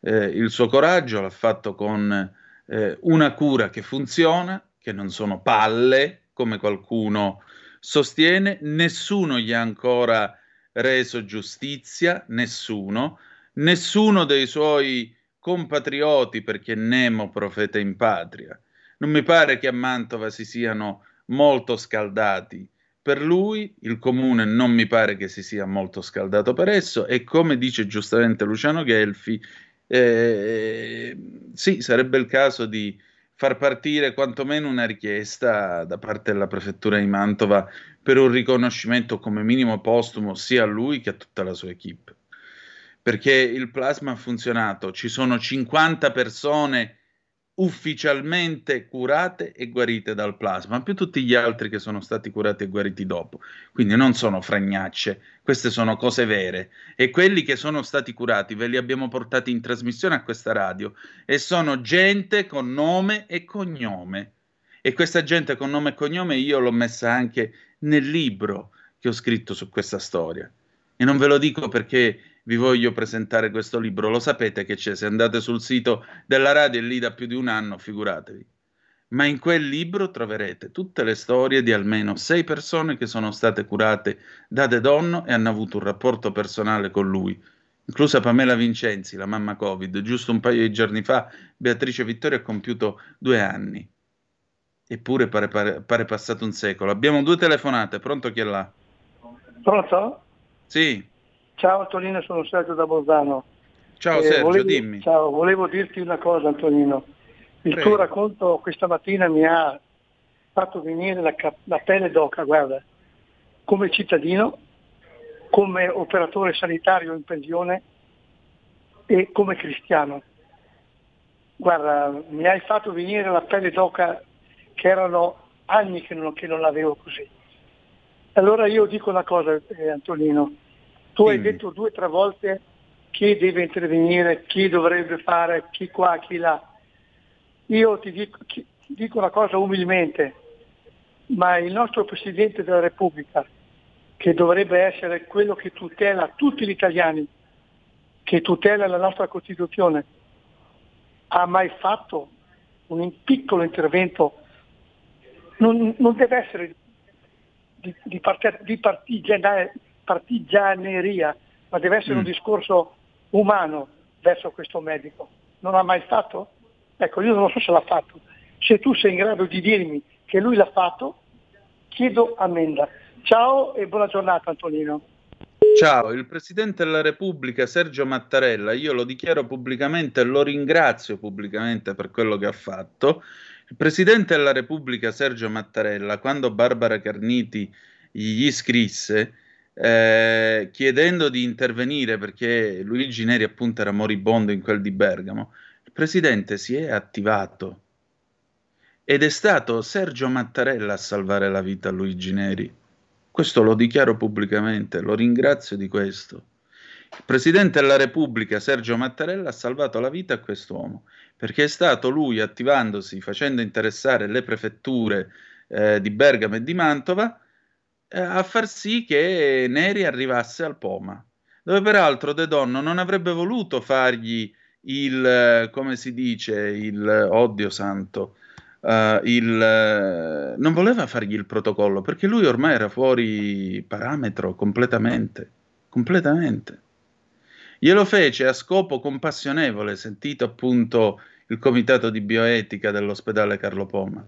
eh, il suo coraggio, l'ha fatto con eh, una cura che funziona, che non sono palle, come qualcuno sostiene, nessuno gli ha ancora reso giustizia, nessuno, nessuno dei suoi compatrioti, perché Nemo profeta in patria. Non mi pare che a Mantova si siano molto scaldati per lui, il comune non mi pare che si sia molto scaldato per esso e come dice giustamente Luciano Gelfi, eh, sì, sarebbe il caso di far partire quantomeno una richiesta da parte della prefettura di Mantova per un riconoscimento come minimo postumo sia a lui che a tutta la sua equipe. Perché il plasma ha funzionato, ci sono 50 persone ufficialmente curate e guarite dal plasma, più tutti gli altri che sono stati curati e guariti dopo. Quindi non sono fragnacce, queste sono cose vere. E quelli che sono stati curati ve li abbiamo portati in trasmissione a questa radio e sono gente con nome e cognome. E questa gente con nome e cognome io l'ho messa anche nel libro che ho scritto su questa storia. E non ve lo dico perché vi voglio presentare questo libro. Lo sapete che c'è, se andate sul sito della radio è lì da più di un anno, figuratevi. Ma in quel libro troverete tutte le storie di almeno sei persone che sono state curate da De Donno e hanno avuto un rapporto personale con lui, inclusa Pamela Vincenzi, la mamma Covid. Giusto un paio di giorni fa Beatrice Vittoria ha compiuto due anni. Eppure pare, pare, pare passato un secolo. Abbiamo due telefonate, pronto chi è là? Pronto? Sì. Ciao Antonino, sono Sergio da Bolzano. Ciao eh, Sergio, volevo, dimmi. Ciao, volevo dirti una cosa Antonino. Il Prego. tuo racconto questa mattina mi ha fatto venire la, cap- la pelle d'oca, guarda, come cittadino, come operatore sanitario in pensione e come cristiano. Guarda, mi hai fatto venire la pelle d'oca che erano anni che non, che non l'avevo così. Allora io dico una cosa, eh, Antonino, tu hai detto due o tre volte chi deve intervenire, chi dovrebbe fare, chi qua, chi là. Io ti dico, chi- dico una cosa umilmente, ma il nostro Presidente della Repubblica, che dovrebbe essere quello che tutela tutti gli italiani, che tutela la nostra Costituzione, ha mai fatto un piccolo intervento? Non, non deve essere di, di, parte- di partigiana- partigianeria, ma deve essere Mm. un discorso umano verso questo medico. Non ha mai fatto? Ecco, io non so se l'ha fatto. Se tu sei in grado di dirmi che lui l'ha fatto, chiedo ammenda. Ciao e buona giornata Antonino. Ciao, il Presidente della Repubblica Sergio Mattarella, io lo dichiaro pubblicamente e lo ringrazio pubblicamente per quello che ha fatto. Il Presidente della Repubblica Sergio Mattarella, quando Barbara Carniti gli scrisse eh, chiedendo di intervenire perché Luigi Neri appunto era moribondo in quel di Bergamo, il Presidente si è attivato ed è stato Sergio Mattarella a salvare la vita a Luigi Neri. Questo lo dichiaro pubblicamente, lo ringrazio di questo. Il Presidente della Repubblica, Sergio Mattarella, ha salvato la vita a quest'uomo, perché è stato lui, attivandosi, facendo interessare le prefetture eh, di Bergamo e di Mantova, a far sì che Neri arrivasse al Poma, dove peraltro De Donno non avrebbe voluto fargli il, eh, come si dice, il, oddio santo, eh, il, eh, non voleva fargli il protocollo perché lui ormai era fuori parametro completamente, completamente. Glielo fece a scopo compassionevole, sentito appunto il comitato di bioetica dell'ospedale Carlo Poma.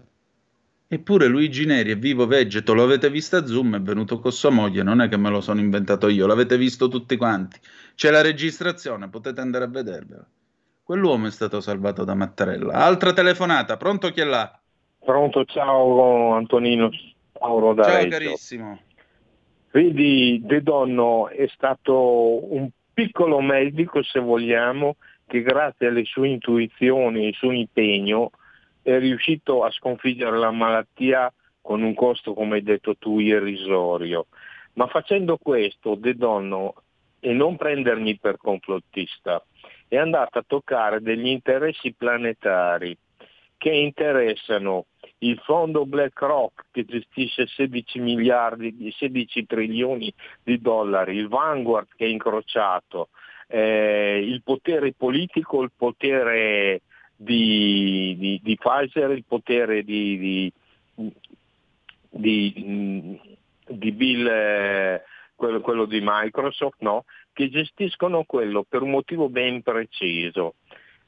Eppure Luigi Neri è vivo vegeto, lo avete visto a Zoom, è venuto con sua moglie, non è che me lo sono inventato io, l'avete visto tutti quanti. C'è la registrazione, potete andare a vedervela. Quell'uomo è stato salvato da Mattarella. Altra telefonata, pronto chi è là? Pronto, ciao Antonino, Paolo da Ciao Reggio. carissimo. Vedi, De Donno è stato un piccolo medico, se vogliamo, che grazie alle sue intuizioni e al suo impegno è riuscito a sconfiggere la malattia con un costo, come hai detto tu, irrisorio. Ma facendo questo, De Donno, e non prendermi per complottista, è andato a toccare degli interessi planetari che interessano il fondo BlackRock che gestisce 16 miliardi, di- 16 trilioni di dollari, il Vanguard che è incrociato, eh, il potere politico, il potere di, di, di Pfizer, il potere di, di, di Bill, eh, quello, quello, di Microsoft, no? che gestiscono quello per un motivo ben preciso.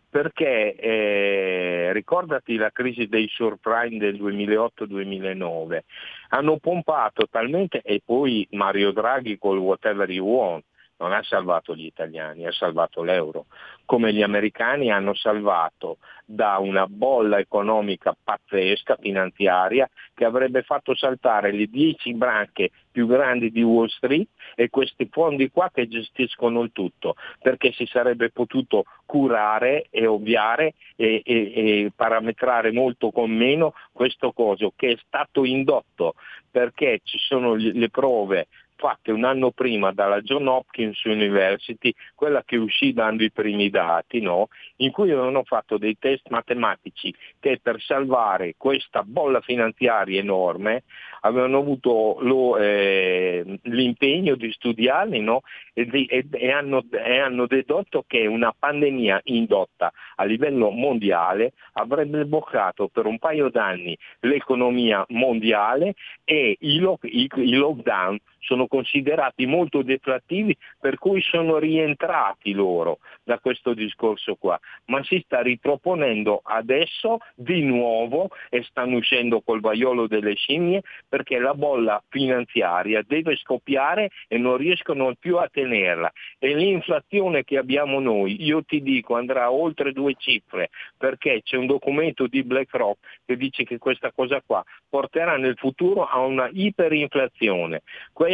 Perché eh, ricordati la crisi dei subprime del 2008-2009, hanno pompato talmente, e poi Mario Draghi col whatever you want, non ha salvato gli italiani, ha salvato l'euro, come gli americani hanno salvato da una bolla economica pazzesca, finanziaria, che avrebbe fatto saltare le dieci branche più grandi di Wall Street e questi fondi qua che gestiscono il tutto, perché si sarebbe potuto curare e ovviare e, e, e parametrare molto con meno questo coso che è stato indotto perché ci sono le prove fatte un anno prima dalla John Hopkins University, quella che uscì dando i primi dati, no? in cui avevano fatto dei test matematici che per salvare questa bolla finanziaria enorme avevano avuto lo, eh, l'impegno di studiarli no? e, e, e, hanno, e, hanno, dedotto che una pandemia indotta a livello mondiale avrebbe bloccato per un paio d'anni l'economia mondiale e i, lo, i, i lockdown sono considerati molto deflattivi per cui sono rientrati loro da questo discorso qua, ma si sta riproponendo adesso di nuovo e stanno uscendo col vaiolo delle scimmie perché la bolla finanziaria deve scoppiare e non riescono più a tenerla e l'inflazione che abbiamo noi, io ti dico, andrà oltre due cifre perché c'è un documento di BlackRock che dice che questa cosa qua porterà nel futuro a una iperinflazione. Questo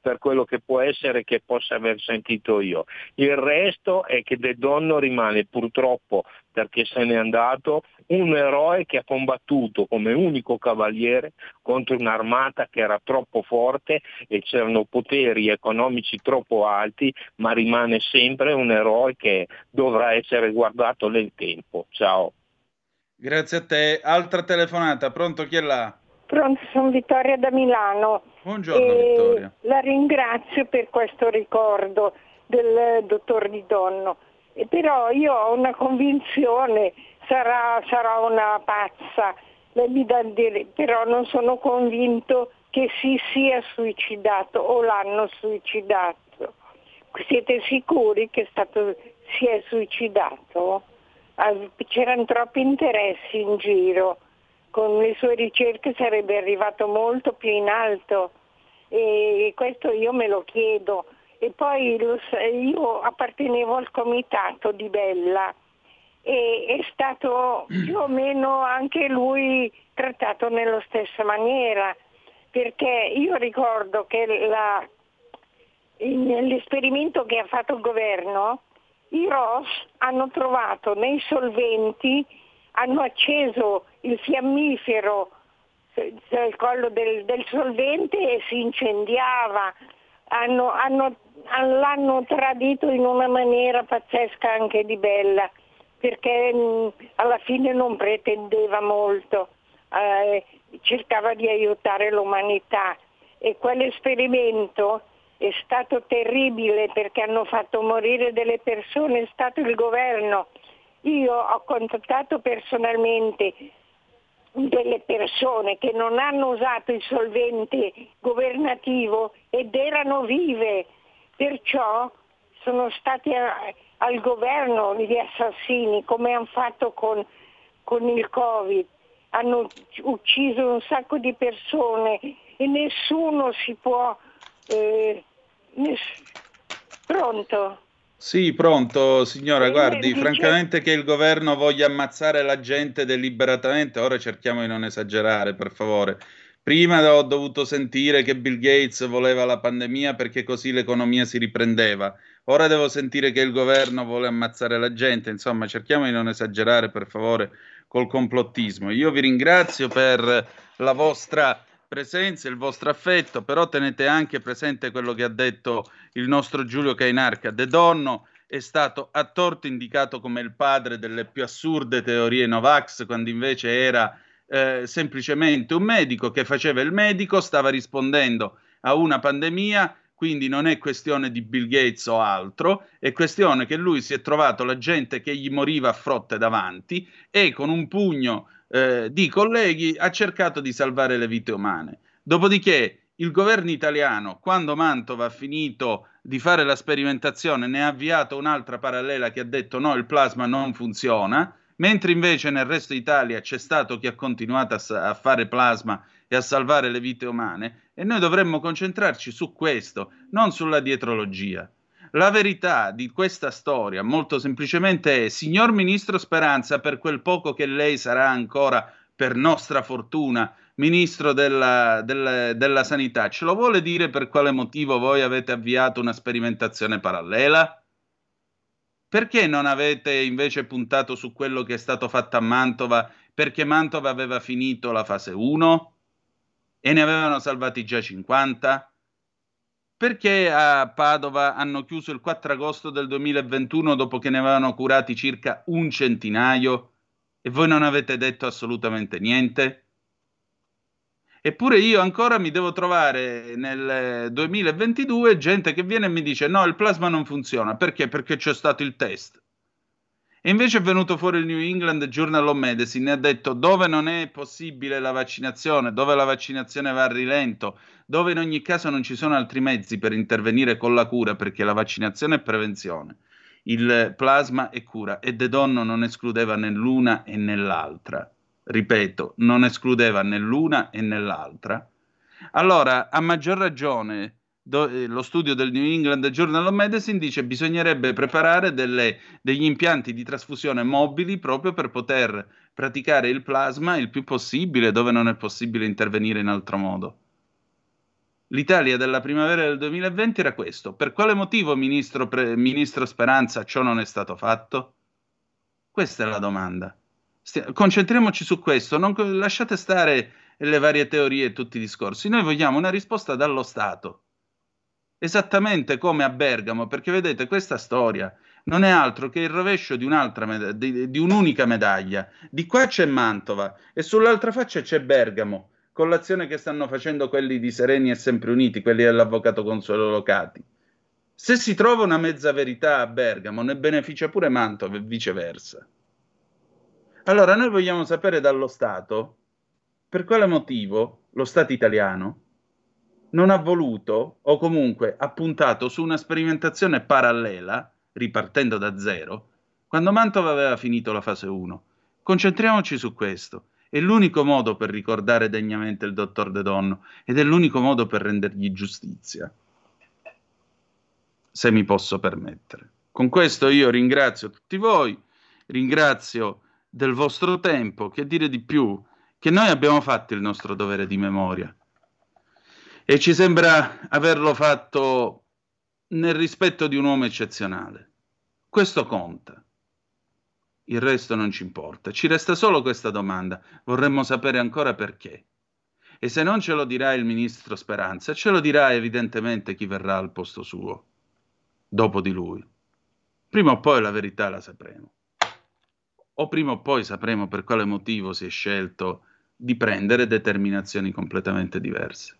per quello che può essere che possa aver sentito io. Il resto è che De Donno rimane purtroppo, perché se n'è andato, un eroe che ha combattuto come unico cavaliere contro un'armata che era troppo forte e c'erano poteri economici troppo alti, ma rimane sempre un eroe che dovrà essere guardato nel tempo. Ciao. Grazie a te. Altra telefonata, pronto chi è là? Pronto, sono Vittoria da Milano. Buongiorno Vittoria. La ringrazio per questo ricordo del dottor Di Donno. E però io ho una convinzione, sarà, sarà una pazza, dire, però non sono convinto che si sia suicidato o l'hanno suicidato. Siete sicuri che stato, si è suicidato? Ah, c'erano troppi interessi in giro con le sue ricerche sarebbe arrivato molto più in alto e questo io me lo chiedo. E poi io appartenevo al comitato di Bella e è stato più o meno anche lui trattato nella stessa maniera, perché io ricordo che la, nell'esperimento che ha fatto il governo, i ROS hanno trovato nei solventi hanno acceso il fiammifero sul collo del, del, solvente e si incendiava, hanno, hanno, l'hanno tradito in una maniera pazzesca anche di bella, perché mh, alla fine non pretendeva molto, eh, cercava di aiutare l'umanità. E quell'esperimento è stato terribile perché hanno fatto morire delle persone, è stato il governo io ho contattato personalmente delle persone che non hanno usato il solvente governativo ed erano vive, perciò sono stati a, al governo gli assassini come hanno fatto con, con il Covid, hanno ucciso un sacco di persone e nessuno si può... Eh, ness- pronto? Sì, pronto, signora. Guardi, francamente che il governo voglia ammazzare la gente deliberatamente, ora cerchiamo di non esagerare, per favore. Prima ho dovuto sentire che Bill Gates voleva la pandemia perché così l'economia si riprendeva. Ora devo sentire che il governo vuole ammazzare la gente. Insomma, cerchiamo di non esagerare, per favore, col complottismo. Io vi ringrazio per la vostra presenza, il vostro affetto, però tenete anche presente quello che ha detto il nostro Giulio Cainarca. De Donno è stato a torto indicato come il padre delle più assurde teorie Novax, quando invece era eh, semplicemente un medico che faceva il medico, stava rispondendo a una pandemia quindi non è questione di Bill Gates o altro, è questione che lui si è trovato la gente che gli moriva a frotte davanti e con un pugno eh, di colleghi ha cercato di salvare le vite umane. Dopodiché il governo italiano, quando Mantova ha finito di fare la sperimentazione, ne ha avviato un'altra parallela che ha detto no, il plasma non funziona, mentre invece nel resto d'Italia c'è stato chi ha continuato a, a fare plasma e a salvare le vite umane, e noi dovremmo concentrarci su questo, non sulla dietrologia. La verità di questa storia, molto semplicemente, è, signor Ministro Speranza, per quel poco che lei sarà ancora, per nostra fortuna, Ministro della, della, della Sanità, ce lo vuole dire per quale motivo voi avete avviato una sperimentazione parallela? Perché non avete invece puntato su quello che è stato fatto a Mantova? Perché Mantova aveva finito la fase 1 e ne avevano salvati già 50? Perché a Padova hanno chiuso il 4 agosto del 2021 dopo che ne avevano curati circa un centinaio e voi non avete detto assolutamente niente? Eppure io ancora mi devo trovare nel 2022 gente che viene e mi dice no, il plasma non funziona. Perché? Perché c'è stato il test. E invece è venuto fuori il New England Journal of Medicine e ha detto dove non è possibile la vaccinazione, dove la vaccinazione va a rilento, dove in ogni caso non ci sono altri mezzi per intervenire con la cura, perché la vaccinazione è prevenzione, il plasma è cura e De Donno non escludeva né l'una e né l'altra. Ripeto, non escludeva né l'una e né l'altra, allora a maggior ragione do, eh, lo studio del New England Journal of Medicine dice che bisognerebbe preparare delle, degli impianti di trasfusione mobili proprio per poter praticare il plasma il più possibile dove non è possibile intervenire in altro modo. L'Italia della primavera del 2020 era questo. Per quale motivo, ministro, pre, ministro Speranza, ciò non è stato fatto? Questa è la domanda. Stia- concentriamoci su questo, non lasciate stare le varie teorie e tutti i discorsi. Noi vogliamo una risposta dallo Stato, esattamente come a Bergamo, perché vedete, questa storia non è altro che il rovescio di, med- di, di un'unica medaglia. Di qua c'è Mantova e sull'altra faccia c'è Bergamo, con l'azione che stanno facendo quelli di Sereni e Sempre Uniti, quelli dell'avvocato Consuelo Locati. Se si trova una mezza verità a Bergamo, ne beneficia pure Mantova e viceversa. Allora, noi vogliamo sapere dallo Stato per quale motivo lo Stato italiano non ha voluto o comunque ha puntato su una sperimentazione parallela, ripartendo da zero, quando Mantova aveva finito la fase 1. Concentriamoci su questo. È l'unico modo per ricordare degnamente il dottor De Donno ed è l'unico modo per rendergli giustizia, se mi posso permettere. Con questo io ringrazio tutti voi, ringrazio del vostro tempo, che dire di più, che noi abbiamo fatto il nostro dovere di memoria e ci sembra averlo fatto nel rispetto di un uomo eccezionale. Questo conta. Il resto non ci importa. Ci resta solo questa domanda. Vorremmo sapere ancora perché. E se non ce lo dirà il ministro Speranza, ce lo dirà evidentemente chi verrà al posto suo, dopo di lui. Prima o poi la verità la sapremo o prima o poi sapremo per quale motivo si è scelto di prendere determinazioni completamente diverse.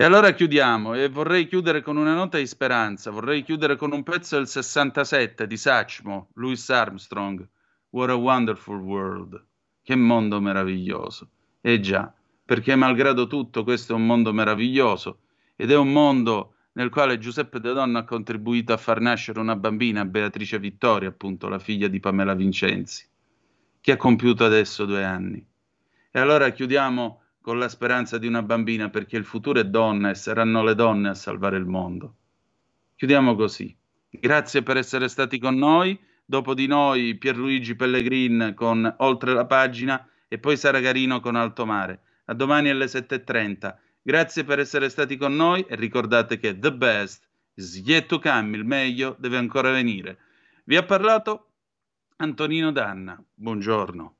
E allora chiudiamo e vorrei chiudere con una nota di speranza, vorrei chiudere con un pezzo del 67 di Satchmo, Louis Armstrong, What a Wonderful World, che mondo meraviglioso. E già, perché malgrado tutto questo è un mondo meraviglioso ed è un mondo nel quale Giuseppe De Donna ha contribuito a far nascere una bambina, Beatrice Vittoria, appunto la figlia di Pamela Vincenzi, che ha compiuto adesso due anni. E allora chiudiamo con la speranza di una bambina, perché il futuro è donna e saranno le donne a salvare il mondo. Chiudiamo così. Grazie per essere stati con noi. Dopo di noi Pierluigi Pellegrin con Oltre la pagina e poi Sara Garino con Alto Mare. A domani alle 7.30. Grazie per essere stati con noi e ricordate che the best is yet to come, il meglio deve ancora venire. Vi ha parlato Antonino Danna. Buongiorno.